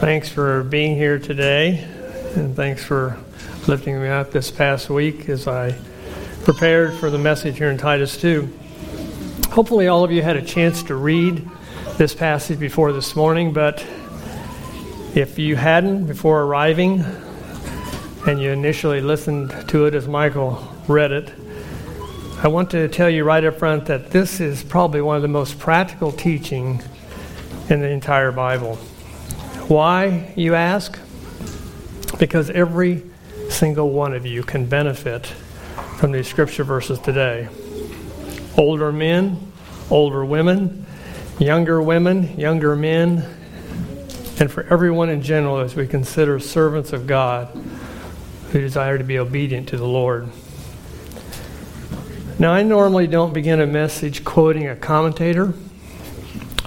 Thanks for being here today, and thanks for lifting me up this past week as I prepared for the message here in Titus 2. Hopefully, all of you had a chance to read this passage before this morning, but if you hadn't before arriving and you initially listened to it as Michael read it, I want to tell you right up front that this is probably one of the most practical teaching in the entire Bible. Why, you ask? Because every single one of you can benefit from these scripture verses today. Older men, older women, younger women, younger men, and for everyone in general as we consider servants of God who desire to be obedient to the Lord. Now, I normally don't begin a message quoting a commentator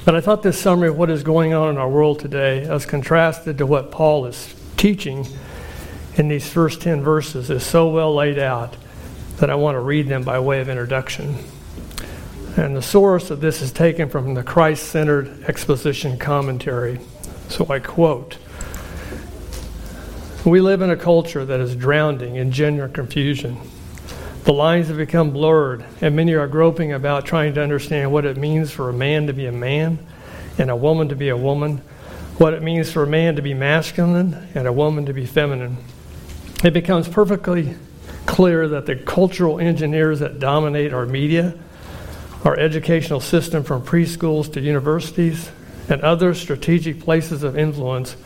but I thought this summary of what is going on in our world today, as contrasted to what Paul is teaching in these first 10 verses, is so well laid out that I want to read them by way of introduction. And the source of this is taken from the Christ centered exposition commentary. So I quote We live in a culture that is drowning in gender confusion. The lines have become blurred, and many are groping about trying to understand what it means for a man to be a man and a woman to be a woman, what it means for a man to be masculine and a woman to be feminine. It becomes perfectly clear that the cultural engineers that dominate our media, our educational system from preschools to universities, and other strategic places of influence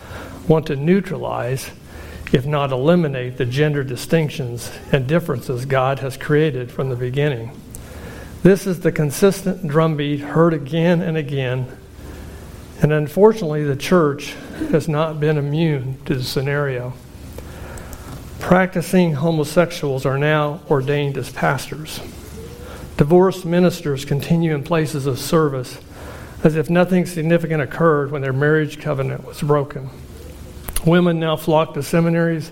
want to neutralize if not eliminate, the gender distinctions and differences God has created from the beginning. This is the consistent drumbeat heard again and again, and unfortunately, the church has not been immune to the scenario. Practicing homosexuals are now ordained as pastors. Divorced ministers continue in places of service as if nothing significant occurred when their marriage covenant was broken. Women now flock to seminaries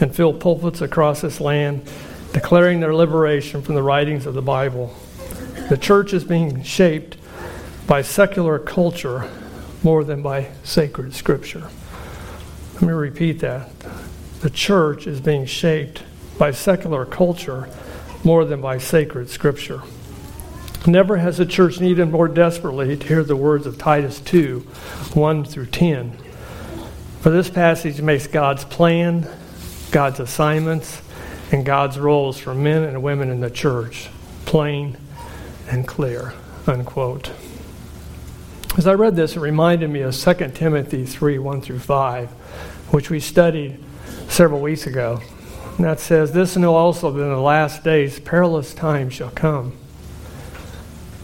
and fill pulpits across this land, declaring their liberation from the writings of the Bible. The church is being shaped by secular culture more than by sacred scripture. Let me repeat that. The church is being shaped by secular culture more than by sacred scripture. Never has the church needed more desperately to hear the words of Titus 2 1 through 10. For this passage makes God's plan, God's assignments, and God's roles for men and women in the church plain and clear. Unquote. As I read this, it reminded me of 2 Timothy 3 1 through 5, which we studied several weeks ago. And that says, This know also that in the last days perilous times shall come.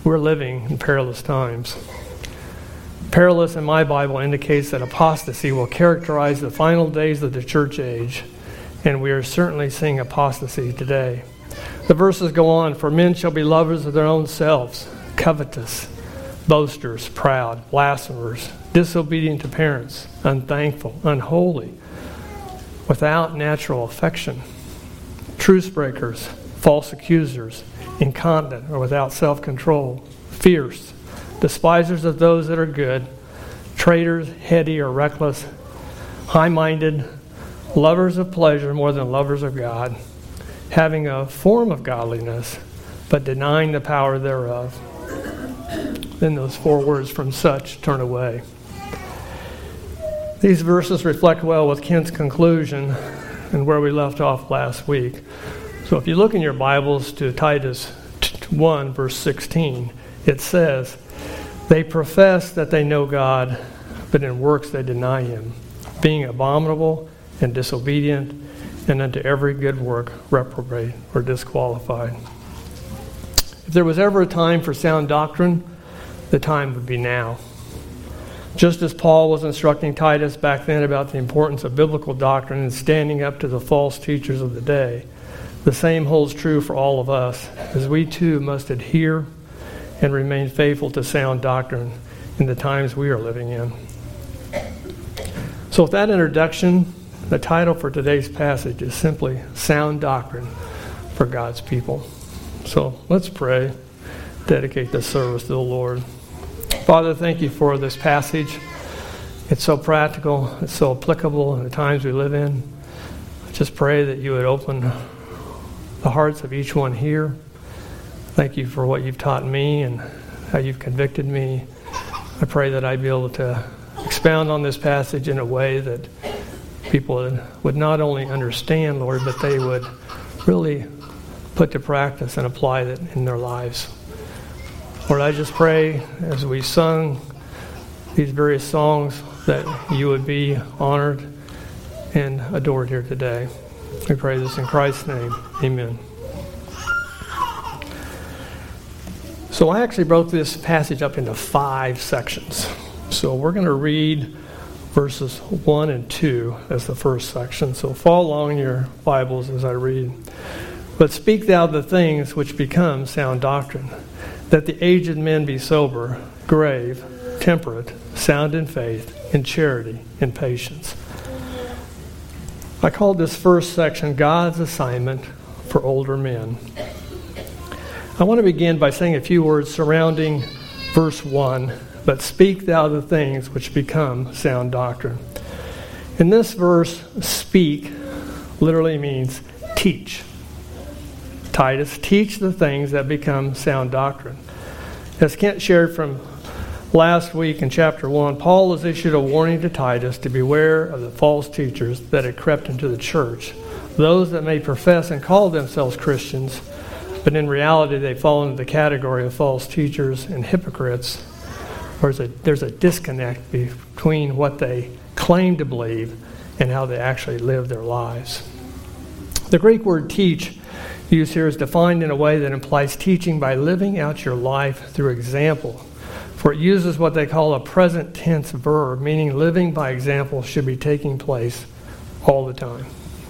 We're living in perilous times. Perilous in my Bible indicates that apostasy will characterize the final days of the church age, and we are certainly seeing apostasy today. The verses go on For men shall be lovers of their own selves, covetous, boasters, proud, blasphemers, disobedient to parents, unthankful, unholy, without natural affection, truce breakers, false accusers, incontinent or without self control, fierce despisers of those that are good, traitors, heady or reckless, high minded, lovers of pleasure more than lovers of God, having a form of godliness, but denying the power thereof. Then those four words from such turn away. These verses reflect well with Kent's conclusion and where we left off last week. So if you look in your Bibles to Titus 1, verse 16, it says, they profess that they know God, but in works they deny him, being abominable and disobedient, and unto every good work reprobate or disqualified. If there was ever a time for sound doctrine, the time would be now. Just as Paul was instructing Titus back then about the importance of biblical doctrine and standing up to the false teachers of the day, the same holds true for all of us, as we too must adhere and remain faithful to sound doctrine in the times we are living in. So, with that introduction, the title for today's passage is simply Sound Doctrine for God's People. So, let's pray, dedicate this service to the Lord. Father, thank you for this passage. It's so practical, it's so applicable in the times we live in. I just pray that you would open the hearts of each one here. Thank you for what you've taught me and how you've convicted me. I pray that I'd be able to expound on this passage in a way that people would not only understand, Lord, but they would really put to practice and apply it in their lives. Lord, I just pray as we sung these various songs that you would be honored and adored here today. We pray this in Christ's name. Amen. So I actually broke this passage up into five sections. So we're going to read verses 1 and 2 as the first section. So follow along in your Bibles as I read. But speak thou the things which become sound doctrine, that the aged men be sober, grave, temperate, sound in faith, in charity, in patience. I called this first section God's assignment for older men. I want to begin by saying a few words surrounding verse 1 But speak thou the things which become sound doctrine. In this verse, speak literally means teach. Titus, teach the things that become sound doctrine. As Kent shared from last week in chapter 1, Paul has issued a warning to Titus to beware of the false teachers that had crept into the church, those that may profess and call themselves Christians but in reality, they fall into the category of false teachers and hypocrites. There's a, there's a disconnect between what they claim to believe and how they actually live their lives. The Greek word teach used here is defined in a way that implies teaching by living out your life through example. For it uses what they call a present tense verb, meaning living by example should be taking place all the time,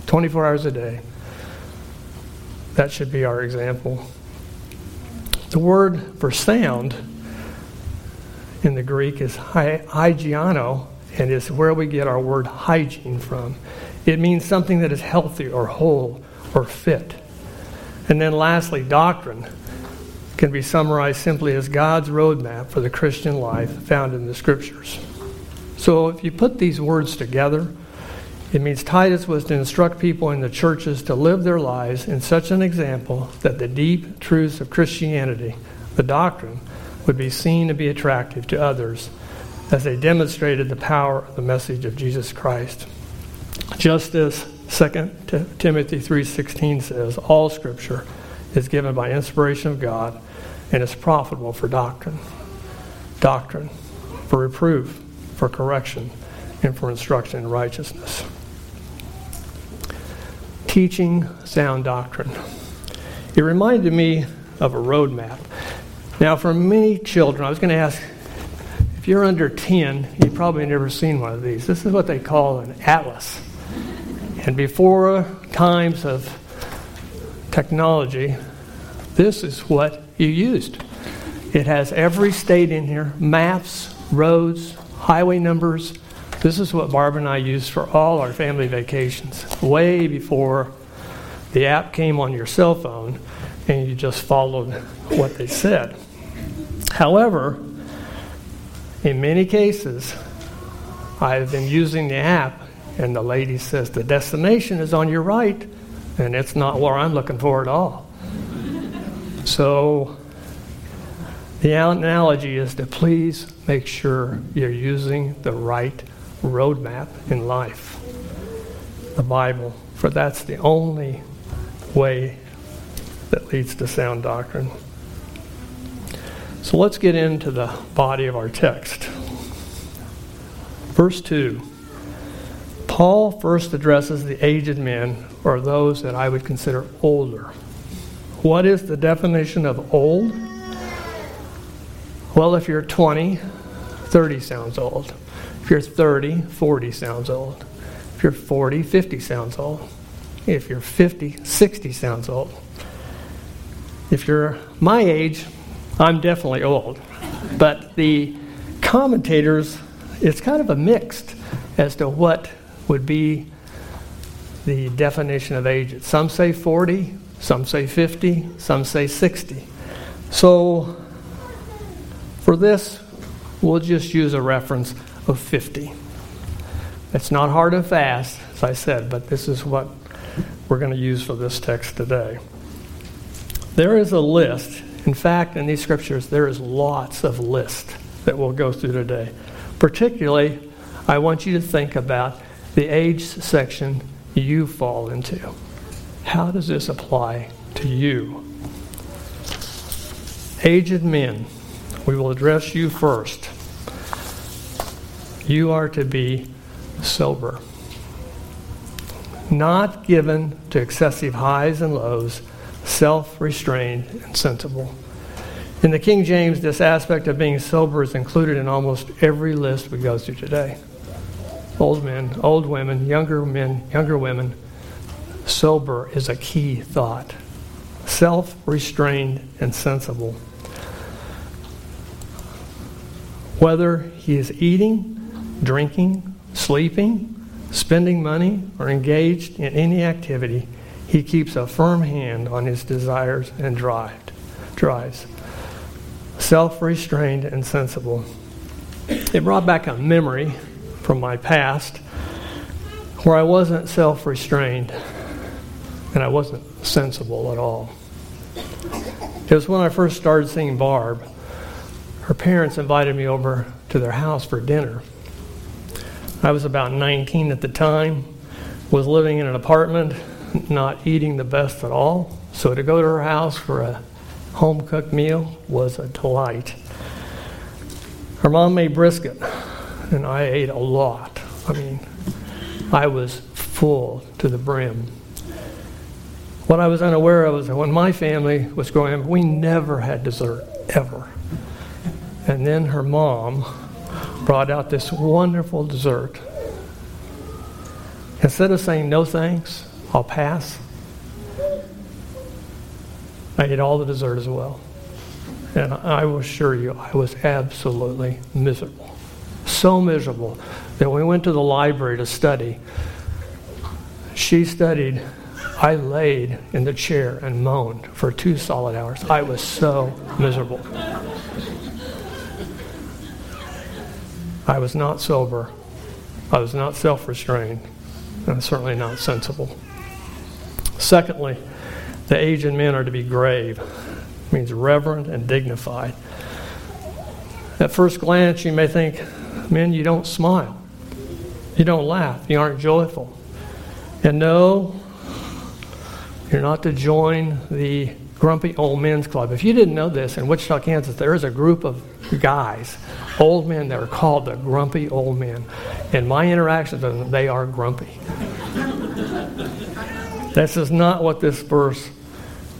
24 hours a day. That should be our example. The word for sound in the Greek is hygiaino, and is where we get our word hygiene from. It means something that is healthy or whole or fit. And then lastly, doctrine can be summarized simply as God's roadmap for the Christian life found in the scriptures. So if you put these words together, it means Titus was to instruct people in the churches to live their lives in such an example that the deep truths of Christianity, the doctrine, would be seen to be attractive to others as they demonstrated the power of the message of Jesus Christ. Just as 2 Timothy 3:16 says, all scripture is given by inspiration of God and is profitable for doctrine. Doctrine, for reproof, for correction, and for instruction in righteousness teaching sound doctrine. It reminded me of a roadmap. Now, for many children, I was going to ask if you're under 10, you've probably never seen one of these. This is what they call an atlas. And before times of technology, this is what you used. It has every state in here maps, roads, highway numbers, this is what Barb and I used for all our family vacations, way before the app came on your cell phone and you just followed what they said. However, in many cases, I've been using the app and the lady says the destination is on your right and it's not where I'm looking for at all. So the analogy is to please make sure you're using the right roadmap in life the Bible, for that's the only way that leads to sound doctrine. So let's get into the body of our text. Verse 2 Paul first addresses the aged men, or those that I would consider older. What is the definition of old? Well, if you're 20, 30 sounds old. If you're 30, 40 sounds old. If you're 40, 50 sounds old. If you're 50, 60 sounds old. If you're my age, I'm definitely old. But the commentators, it's kind of a mixed as to what would be the definition of age. Some say 40, some say 50, some say 60. So for this, we'll just use a reference of 50. It's not hard and fast, as I said, but this is what we're going to use for this text today. There is a list. In fact, in these scriptures, there is lots of lists that we'll go through today. Particularly, I want you to think about the age section you fall into. How does this apply to you? Aged men, we will address you first. You are to be sober, not given to excessive highs and lows, self restrained and sensible. In the King James, this aspect of being sober is included in almost every list we go through today. Old men, old women, younger men, younger women. Sober is a key thought. Self restrained and sensible. Whether he is eating, drinking, sleeping, spending money, or engaged in any activity, he keeps a firm hand on his desires and drive, drives self restrained and sensible. It brought back a memory from my past where I wasn't self restrained and I wasn't sensible at all. It was when I first started seeing Barb. Her parents invited me over to their house for dinner. I was about 19 at the time, was living in an apartment, not eating the best at all. So to go to her house for a home cooked meal was a delight. Her mom made brisket, and I ate a lot. I mean, I was full to the brim. What I was unaware of was that when my family was growing up, we never had dessert, ever. And then her mom brought out this wonderful dessert. Instead of saying no thanks, I'll pass, I ate all the dessert as well. And I will assure you, I was absolutely miserable. So miserable that we went to the library to study, she studied. I laid in the chair and moaned for two solid hours. I was so miserable. I was not sober. I was not self restrained. And certainly not sensible. Secondly, the aged men are to be grave, it means reverent and dignified. At first glance, you may think, men, you don't smile, you don't laugh, you aren't joyful. And no, you're not to join the grumpy old men's club. If you didn't know this, in Wichita, Kansas, there is a group of guys, old men, that are called the grumpy old men. In my interactions with them, they are grumpy. this is not what this verse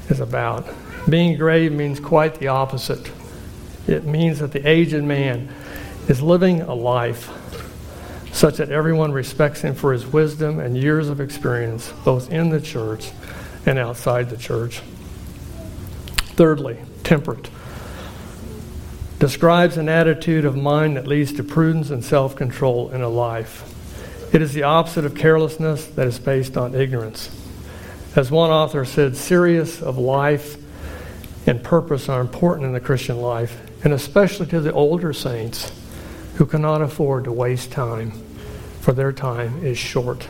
is about. Being grave means quite the opposite. It means that the aged man is living a life such that everyone respects him for his wisdom and years of experience, both in the church and outside the church. Thirdly, temperate describes an attitude of mind that leads to prudence and self control in a life. It is the opposite of carelessness that is based on ignorance. As one author said, serious of life and purpose are important in the Christian life, and especially to the older saints who cannot afford to waste time, for their time is short.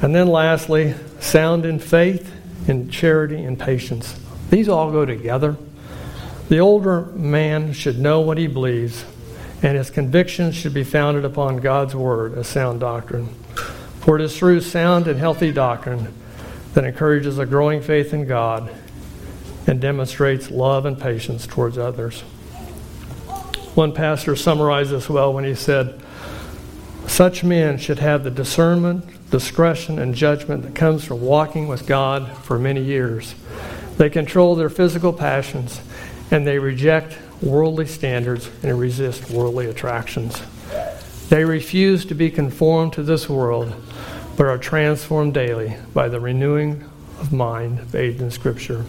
And then lastly, sound in faith, in charity, and patience. These all go together. The older man should know what he believes, and his convictions should be founded upon God's word as sound doctrine. For it is through sound and healthy doctrine that encourages a growing faith in God and demonstrates love and patience towards others. One pastor summarized this well when he said, Such men should have the discernment, discretion, and judgment that comes from walking with God for many years. They control their physical passions and they reject worldly standards and resist worldly attractions. They refuse to be conformed to this world, but are transformed daily by the renewing of mind bathed in Scripture.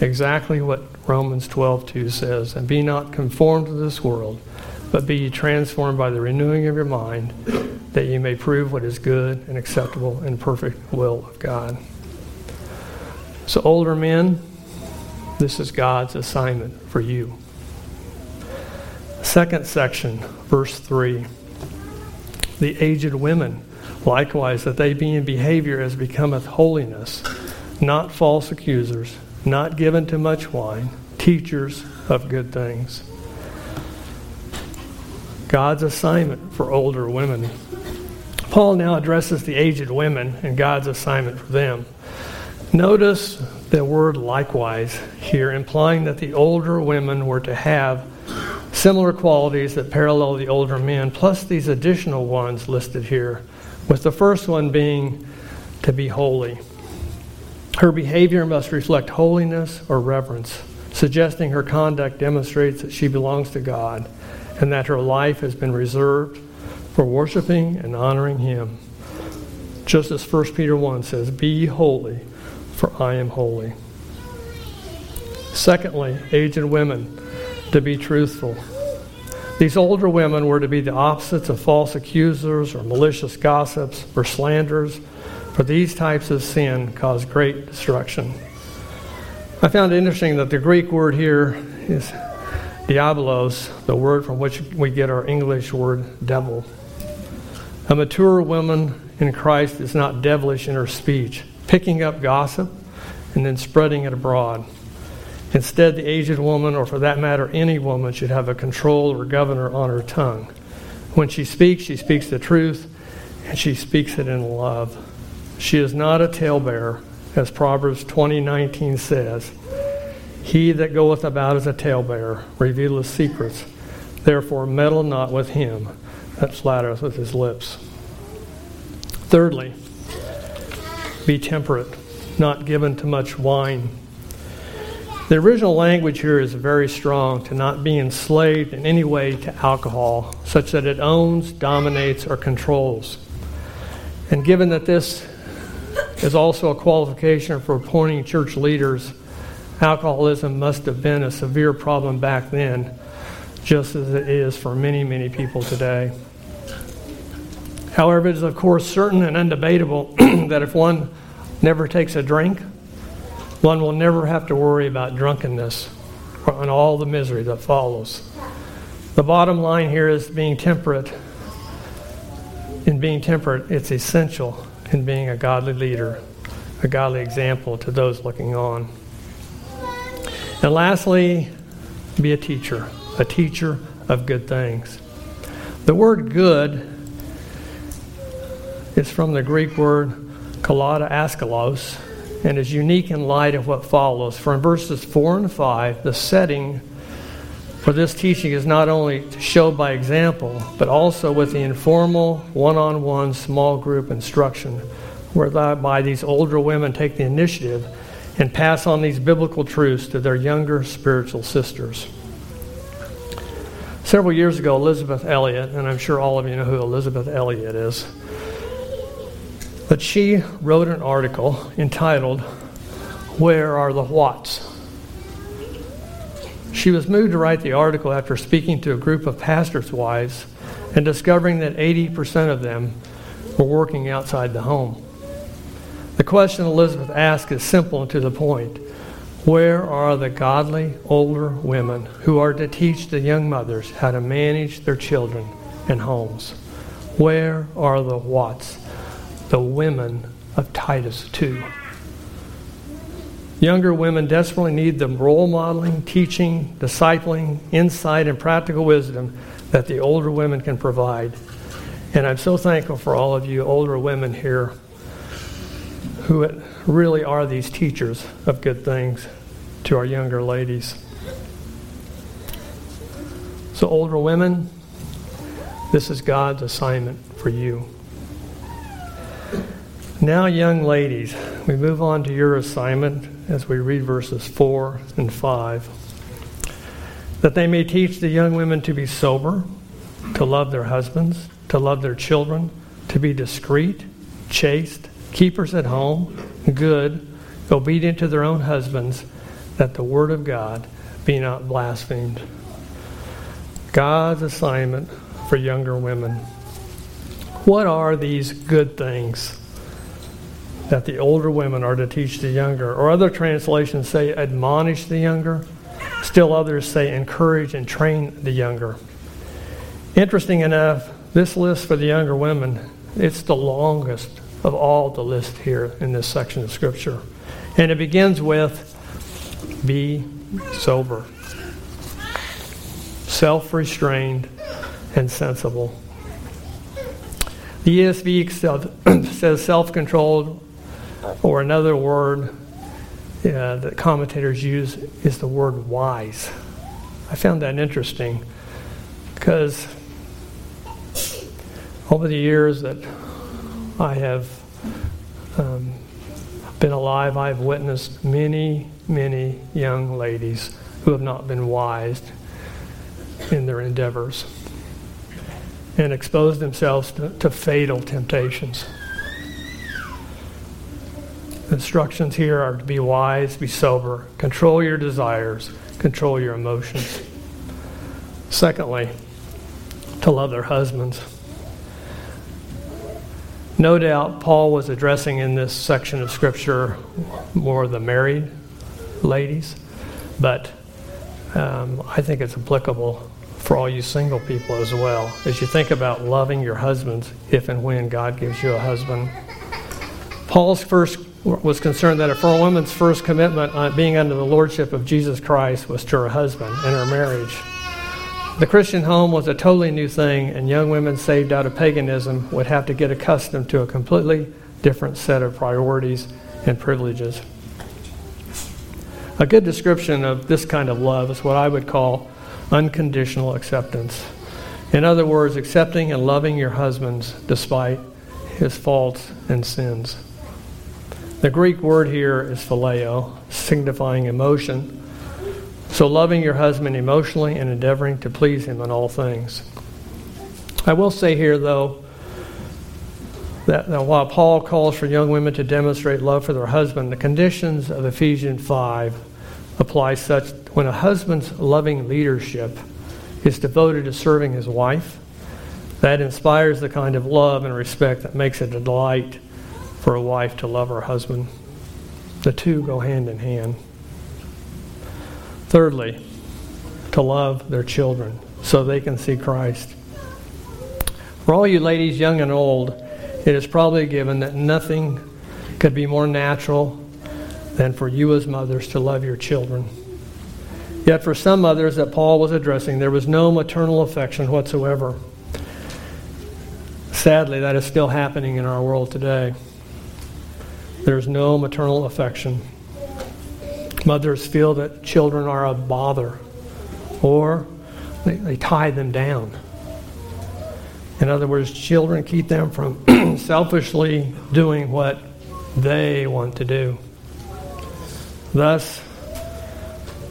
Exactly what Romans 12:2 says, and be not conformed to this world, but be ye transformed by the renewing of your mind, that you may prove what is good and acceptable and perfect will of God. So, older men, this is God's assignment for you. Second section, verse 3. the aged women, likewise, that they be in behavior as becometh holiness, not false accusers, not given to much wine, teachers of good things. God's assignment for older women. Paul now addresses the aged women and God's assignment for them. Notice the word likewise here, implying that the older women were to have similar qualities that parallel the older men, plus these additional ones listed here, with the first one being to be holy. Her behavior must reflect holiness or reverence, suggesting her conduct demonstrates that she belongs to God and that her life has been reserved for worshiping and honoring Him. Just as 1 Peter 1 says, Be holy, for I am holy. Secondly, aged women, to be truthful. These older women were to be the opposites of false accusers or malicious gossips or slanders, for these types of sin cause great destruction. I found it interesting that the Greek word here is diabolos, the word from which we get our English word devil. A mature woman in Christ is not devilish in her speech, picking up gossip and then spreading it abroad. Instead, the aged woman, or for that matter, any woman, should have a control or governor on her tongue. When she speaks, she speaks the truth, and she speaks it in love. She is not a talebearer, as Proverbs 20:19 says. He that goeth about as a talebearer revealeth secrets. Therefore, meddle not with him that flattereth with his lips. Thirdly, be temperate, not given to much wine the original language here is very strong to not be enslaved in any way to alcohol, such that it owns, dominates, or controls. And given that this is also a qualification for appointing church leaders, alcoholism must have been a severe problem back then, just as it is for many, many people today. However, it is of course certain and undebatable that if one never takes a drink, one will never have to worry about drunkenness and all the misery that follows. The bottom line here is being temperate. In being temperate, it's essential in being a godly leader, a godly example to those looking on. And lastly, be a teacher, a teacher of good things. The word good is from the Greek word kalodidaskalos, and is unique in light of what follows. For in verses 4 and 5, the setting for this teaching is not only to show by example, but also with the informal, one on one, small group instruction, whereby these older women take the initiative and pass on these biblical truths to their younger spiritual sisters. Several years ago, Elisabeth Elliot, and I'm sure all of you know who Elisabeth Elliot is, but she wrote an article entitled, Where Are the Whats? She was moved to write the article after speaking to a group of pastors' wives and discovering that 80% of them were working outside the home. The question Elisabeth asked is simple and to the point. Where are the godly older women who are to teach the young mothers how to manage their children and homes? Where are the whats? The women of Titus 2. Younger women desperately need the role modeling, teaching, discipling, insight, and practical wisdom that the older women can provide. And I'm so thankful for all of you older women here who really are these teachers of good things to our younger ladies. So, older women, this is God's assignment for you. Now, young ladies, we move on to your assignment as we read verses 4 and 5. That they may teach the young women to be sober, to love their husbands, to love their children, to be discreet, chaste, keepers at home, good, obedient to their own husbands, that the word of God be not blasphemed. God's assignment for younger women. What are these good things? That the older women are to teach the younger. Or other translations say admonish the younger. Still others say encourage and train the younger. Interesting enough, this list for the younger women, it's the longest of all the list here in this section of Scripture. And it begins with be sober, self restrained, and sensible. The ESV says self controlled, or another word uh, that commentators use is the word wise. I found that interesting because over the years that I have um, been alive, I've witnessed many, many young ladies who have not been wise in their endeavors and exposed themselves to, to fatal temptations. Instructions here are to be wise, be sober, control your desires, control your emotions. Secondly, to love their husbands. No doubt Paul was addressing in this section of Scripture more the married ladies, but um, I think it's applicable for all you single people as well. As you think about loving your husbands if and when God gives you a husband. Paul's first was concerned that if a woman's first commitment on being under the lordship of Jesus Christ was to her husband and her marriage. The Christian home was a totally new thing, and young women saved out of paganism would have to get accustomed to a completely different set of priorities and privileges. A good description of this kind of love is what I would call unconditional acceptance. In other words, accepting and loving your husbands despite his faults and sins. The Greek word here is phileo, signifying emotion so, loving your husband emotionally and endeavoring to please him in all things. I will say here, though, that, that while Paul calls for young women to demonstrate love for their husband, the conditions of Ephesians 5 apply such when a husband's loving leadership is devoted to serving his wife, that inspires the kind of love and respect that makes it a delight for a wife to love her husband. The two go hand in hand. Thirdly, to love their children so they can see Christ. For all you ladies, young and old, it is probably given that nothing could be more natural than for you as mothers to love your children. Yet for some mothers that Paul was addressing, there was no maternal affection whatsoever. Sadly, that is still happening in our world today. There's no maternal affection. Mothers feel that children are a bother or they, they tie them down. In other words, children keep them from selfishly doing what they want to do. Thus,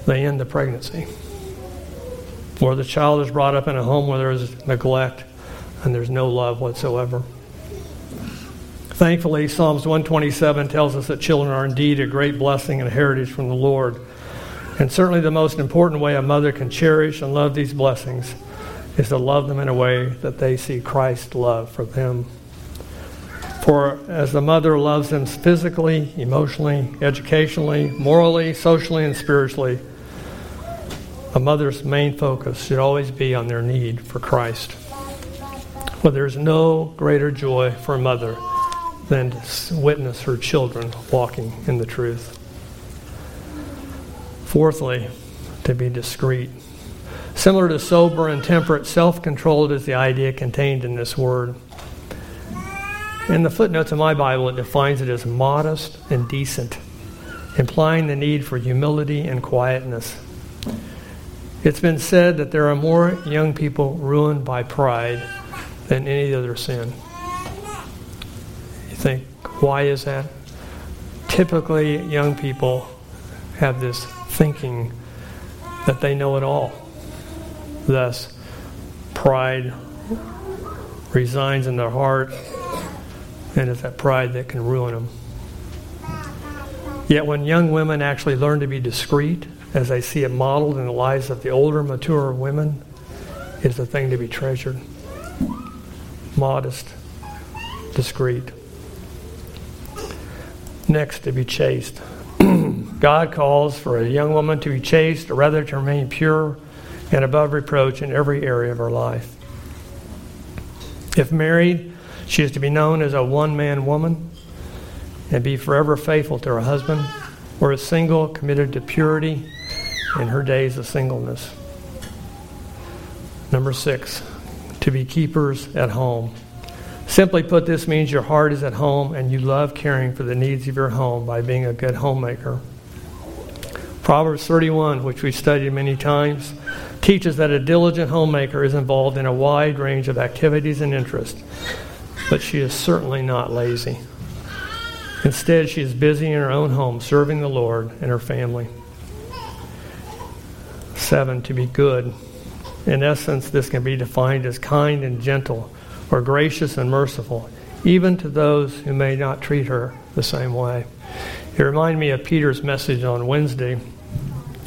they end the pregnancy. Or the child is brought up in a home where there is neglect and there's no love whatsoever. Thankfully, Psalms 127 tells us that children are indeed a great blessing and heritage from the Lord. And certainly, the most important way a mother can cherish and love these blessings is to love them in a way that they see Christ's love for them. For as the mother loves them physically, emotionally, educationally, morally, socially, and spiritually, a mother's main focus should always be on their need for Christ. Well, there's no greater joy for a mother than to witness her children walking in the truth. Fourthly, to be discreet. Similar to sober and temperate, self controlled is the idea contained in this word. In the footnotes of my Bible, it defines it as modest and decent, implying the need for humility and quietness. It's been said that there are more young people ruined by pride than any other sin think, why is that? Typically, young people have this thinking that they know it all. Thus, pride resides in their heart, and it's that pride that can ruin them. Yet, when young women actually learn to be discreet, as I see it modeled in the lives of the older, mature women, it's a thing to be treasured. Modest, discreet. Next, to be chaste. God calls for a young woman to be chaste, or rather to remain pure and above reproach in every area of her life. If married, she is to be known as a one man woman and be forever faithful to her husband, or as single, committed to purity in her days of singleness. Number six, to be keepers at home. Simply put, this means your heart is at home and you love caring for the needs of your home by being a good homemaker. Proverbs 31, which we've studied many times, teaches that a diligent homemaker is involved in a wide range of activities and interests, but she is certainly not lazy. Instead, she is busy in her own home serving the Lord and her family. Seven, to be good. In essence, this can be defined as kind and gentle or gracious and merciful, even to those who may not treat her the same way. It reminded me of Peter's message on Wednesday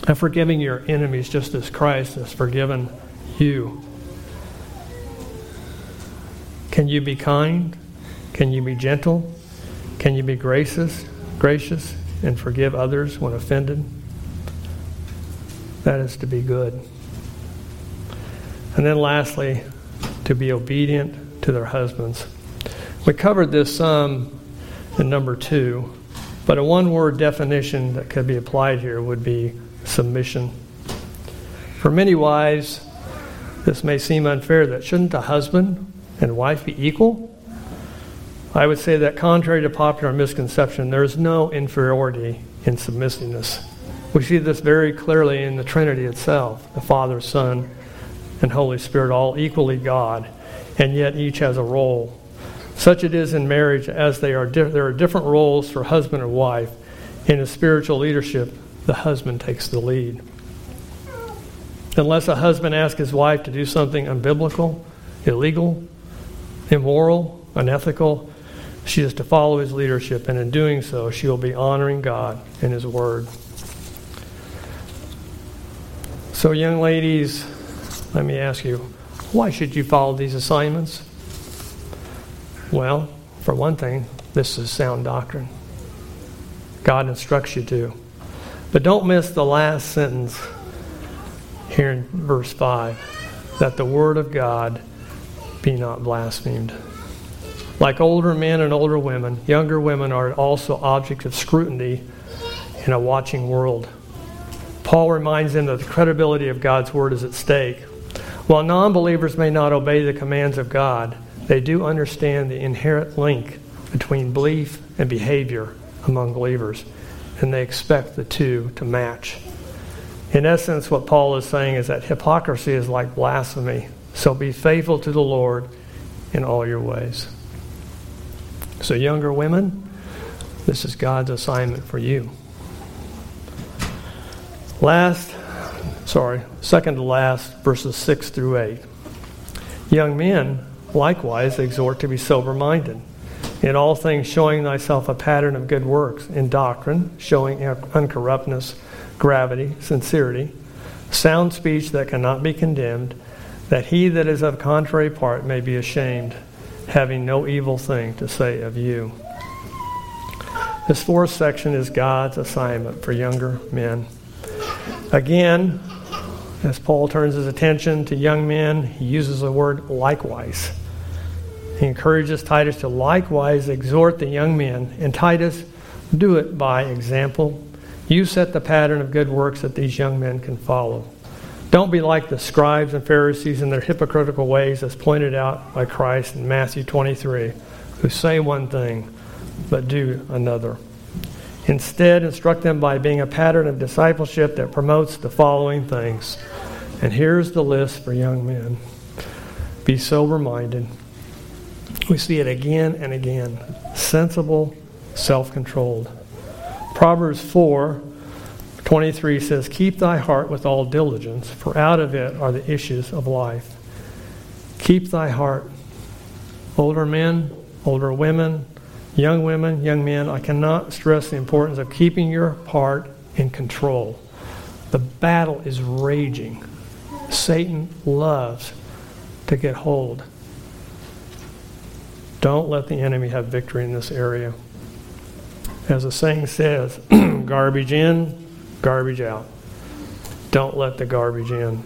of forgiving your enemies just as Christ has forgiven you. Can you be kind? Can you be gentle? Can you be gracious, gracious and forgive others when offended? That is to be good. And then lastly, to be obedient to their husbands. We covered this some in number two, but a one word definition that could be applied here would be submission. For many wives, this may seem unfair that shouldn't a husband and wife be equal? I would say that contrary to popular misconception, there is no inferiority in submissiveness. We see this very clearly in the Trinity itself the Father, Son, and Holy Spirit, all equally God and yet each has a role. Such it is in marriage, as they are di- there are different roles for husband and wife. In a spiritual leadership, the husband takes the lead. Unless a husband asks his wife to do something unbiblical, illegal, immoral, unethical, she is to follow his leadership, and in doing so, she will be honoring God and his word. So, young ladies, let me ask you why should you follow these assignments? Well, for one thing, this is sound doctrine. God instructs you to. But don't miss the last sentence here in verse 5 that the word of God be not blasphemed. Like older men and older women, younger women are also objects of scrutiny in a watching world. Paul reminds them that the credibility of God's word is at stake. While non believers may not obey the commands of God, they do understand the inherent link between belief and behavior among believers, and they expect the two to match. In essence, what Paul is saying is that hypocrisy is like blasphemy, so be faithful to the Lord in all your ways. So, younger women, this is God's assignment for you. Last, sorry, second to last, verses 6 through 8. Young men, likewise, exhort to be sober minded. In all things, showing thyself a pattern of good works, in doctrine, showing uncorruptness, gravity, sincerity, sound speech that cannot be condemned, that he that is of contrary part may be ashamed, having no evil thing to say of you. This fourth section is God's assignment for younger men. Again, as Paul turns his attention to young men, he uses the word likewise. He encourages Titus to likewise exhort the young men, and Titus, do it by example. You set the pattern of good works that these young men can follow. Don't be like the scribes and Pharisees in their hypocritical ways, as pointed out by Christ in Matthew 23, who say one thing but do another. Instead, instruct them by being a pattern of discipleship that promotes the following things. And here's the list for young men be sober minded. We see it again and again sensible, self controlled. Proverbs 4 23 says, Keep thy heart with all diligence, for out of it are the issues of life. Keep thy heart. Older men, older women, young women, young men, I cannot stress the importance of keeping your heart in control. The battle is raging. Satan loves to get hold. Don't let the enemy have victory in this area. As the saying says, garbage in, garbage out. Don't let the garbage in.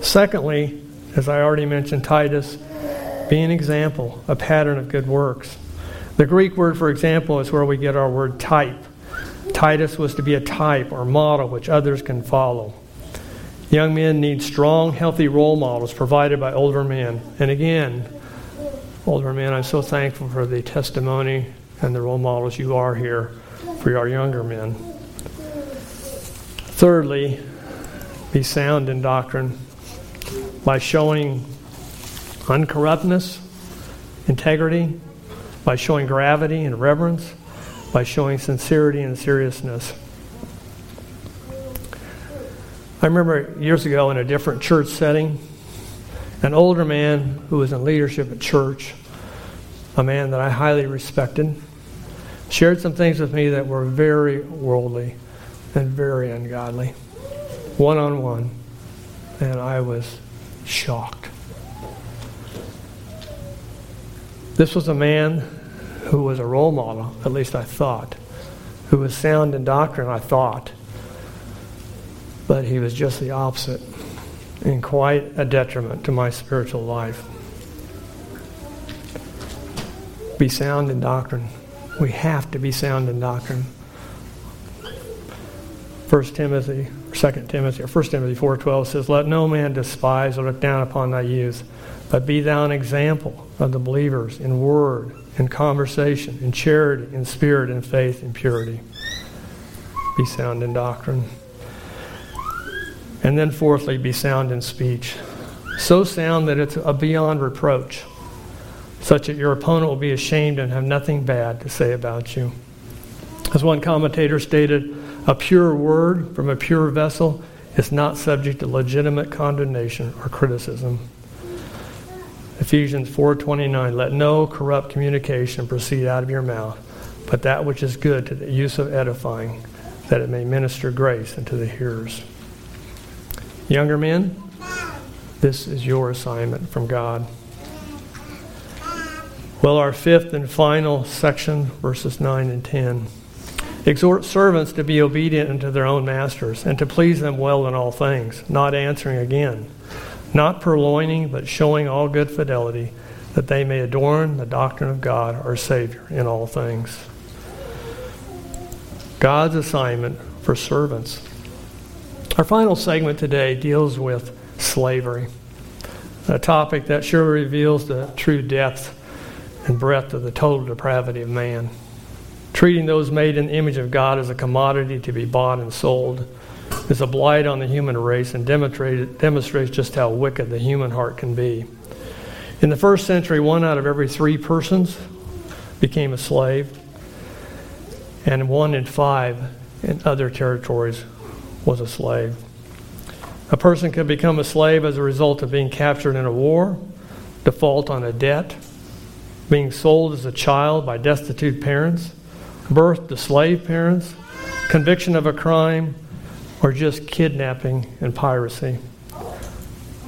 Secondly, as I already mentioned, Titus, Be an example, a pattern of good works. The Greek word for example is where we get our word type. Titus was to be a type or model which others can follow. Young men need strong, healthy role models provided by older men. And again, older men, I'm so thankful for the testimony and the role models you are here for our younger men. Thirdly, be sound in doctrine by showing uncorruptness, integrity, by showing gravity and reverence, by showing sincerity and seriousness. I remember years ago in a different church setting, an older man who was in leadership at church, a man that I highly respected, shared some things with me that were very worldly and very ungodly, one on one, and I was shocked. This was a man who was a role model, at least I thought, who was sound in doctrine, I thought but he was just the opposite and quite a detriment to my spiritual life. Be sound in doctrine. We have to be sound in doctrine. 1 Timothy, 2 Timothy, or 1 Timothy 4.12 says, Let no man despise or look down upon thy youth, but be thou an example of the believers in word, in conversation, in charity, in spirit, in faith, in purity. Be sound in doctrine. And then, fourthly, be sound in speech. So sound that it's beyond reproach, such that your opponent will be ashamed and have nothing bad to say about you. As one commentator stated, a pure word from a pure vessel is not subject to legitimate condemnation or criticism. Ephesians 4:29 Let no corrupt communication proceed out of your mouth, but that which is good to the use of edifying, that it may minister grace unto the hearers. Younger men, this is your assignment from God. Well, our fifth and final section, verses 9 and 10. Exhort servants to be obedient unto their own masters, and to please them well in all things, not answering again, not purloining, but showing all good fidelity, that they may adorn the doctrine of God, our Savior, in all things. God's assignment for servants. Our final segment today deals with slavery, a topic that sure reveals the true depth and breadth of the total depravity of man. Treating those made in the image of God as a commodity to be bought and sold is a blight on the human race and demonstrates just how wicked the human heart can be. In the first century, one out of every three persons became a slave, and one in five in other territories was a slave. A person could become a slave as a result of being captured in a war, default on a debt, being sold as a child by destitute parents, birth to slave parents, conviction of a crime, or just kidnapping and piracy.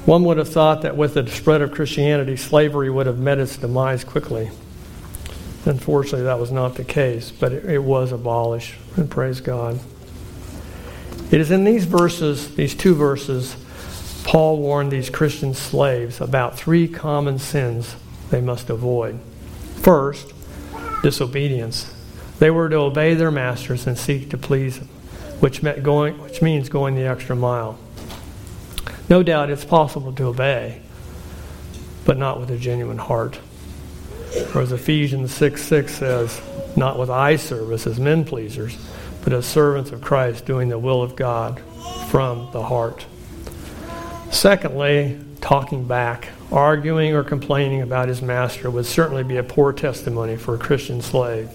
One would have thought that with the spread of Christianity, slavery would have met its demise quickly. Unfortunately, that was not the case, but it, it was abolished, and praise God. It is in these verses, these two verses, Paul warned these Christian slaves about three common sins they must avoid. First, disobedience. They were to obey their masters and seek to please them, which, meant going, which means going the extra mile. No doubt it's possible to obey, but not with a genuine heart. Or as Ephesians 6 6 says, not with eye service as men pleasers but as servants of Christ doing the will of God from the heart. Secondly, talking back, arguing or complaining about his master would certainly be a poor testimony for a Christian slave.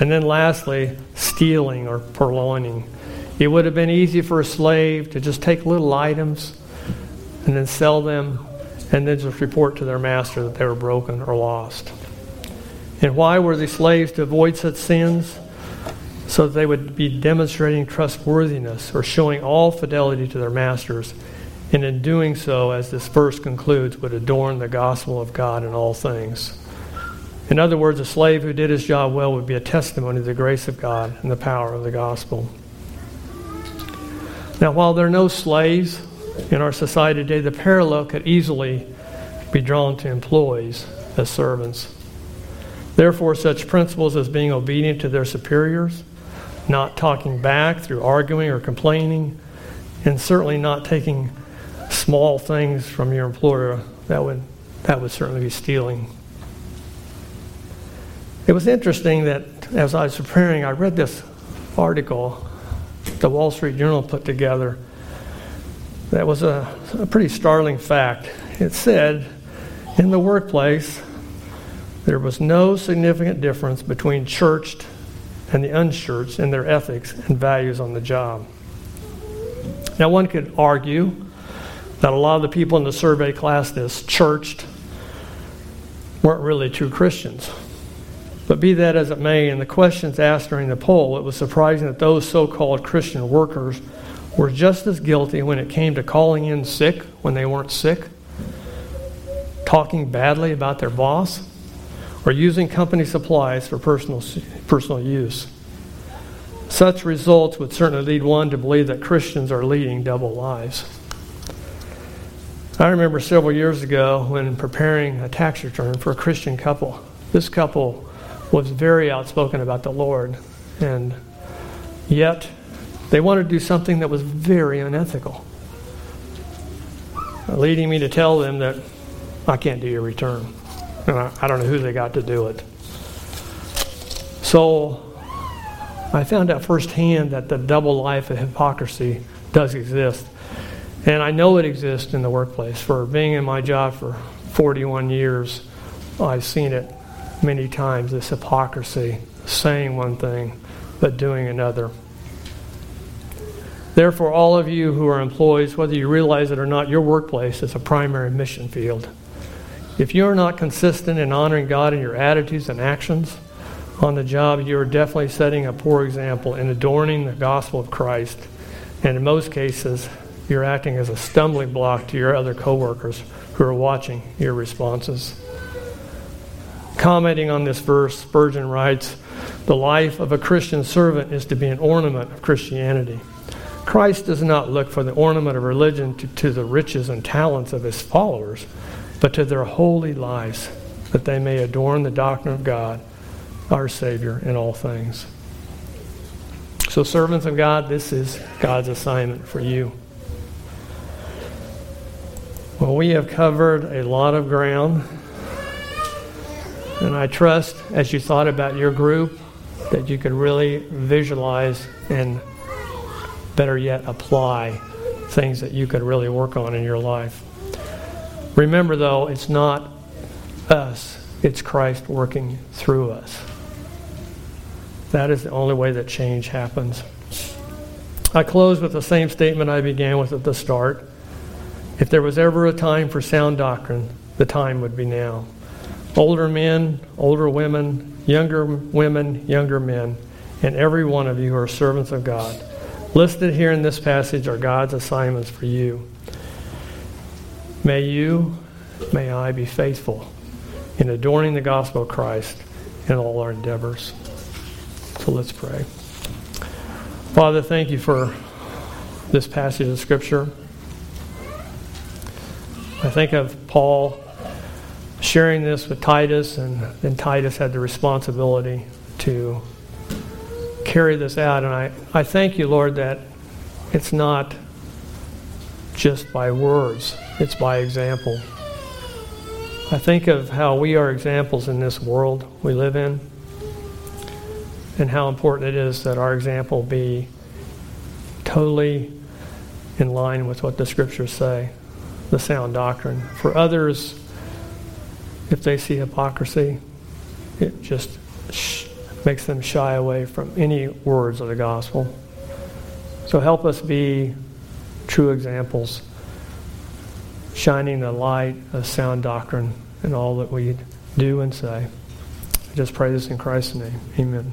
And then lastly, stealing or purloining. It would have been easy for a slave to just take little items and then sell them and then just report to their master that they were broken or lost. And why were the slaves to avoid such sins? so that they would be demonstrating trustworthiness or showing all fidelity to their masters. And in doing so, as this verse concludes, would adorn the gospel of God in all things. In other words, a slave who did his job well would be a testimony to the grace of God and the power of the gospel. Now, while there are no slaves in our society today, the parallel could easily be drawn to employees as servants. Therefore, such principles as being obedient to their superiors, not talking back through arguing or complaining, and certainly not taking small things from your employer, that would, that would certainly be stealing. It was interesting that as I was preparing, I read this article the Wall Street Journal put together that was a, a pretty startling fact. It said, in the workplace, there was no significant difference between churched and the unchurched in their ethics and values on the job. Now, one could argue that a lot of the people in the survey class that's churched weren't really true Christians. But be that as it may, in the questions asked during the poll, it was surprising that those so called Christian workers were just as guilty when it came to calling in sick when they weren't sick, talking badly about their boss, or using company supplies for personal, personal use. Such results would certainly lead one to believe that Christians are leading double lives. I remember several years ago when preparing a tax return for a Christian couple. This couple was very outspoken about the Lord, and yet they wanted to do something that was very unethical, leading me to tell them that I can't do your return. And I, I don't know who they got to do it. So I found out firsthand that the double life of hypocrisy does exist. And I know it exists in the workplace. For being in my job for 41 years, I've seen it many times this hypocrisy, saying one thing but doing another. Therefore, all of you who are employees, whether you realize it or not, your workplace is a primary mission field. If you are not consistent in honoring God in your attitudes and actions on the job, you are definitely setting a poor example in adorning the gospel of Christ. And in most cases, you're acting as a stumbling block to your other coworkers who are watching your responses. Commenting on this verse, Spurgeon writes The life of a Christian servant is to be an ornament of Christianity. Christ does not look for the ornament of religion to, to the riches and talents of his followers, but to their holy lives, that they may adorn the doctrine of God, our Savior, in all things. So, servants of God, this is God's assignment for you. Well, we have covered a lot of ground and I trust as you thought about your group that you could really visualize and better yet apply things that you could really work on in your life. Remember, though, it's not us, it's Christ working through us. That is the only way that change happens. I close with the same statement I began with at the start. If there was ever a time for sound doctrine, the time would be now older men, older women, younger women, younger men, and every one of you who are servants of God. Listed here in this passage are God's assignments for you. May you, may I be faithful in adorning the gospel of Christ in all our endeavors. So let's pray. Father, thank you for this passage of Scripture. I think of Paul sharing this with Titus, and then Titus had the responsibility to carry this out. And I, I thank you, Lord, that it's not just by words, it's by example. I think of how we are examples in this world we live in, and how important it is that our example be totally in line with what the scriptures say, the sound doctrine. For others, if they see hypocrisy, it just sh- makes them shy away from any words of the gospel. So help us be true examples, shining the light of sound doctrine in all that we do and say. I just pray this in Christ's name. Amen.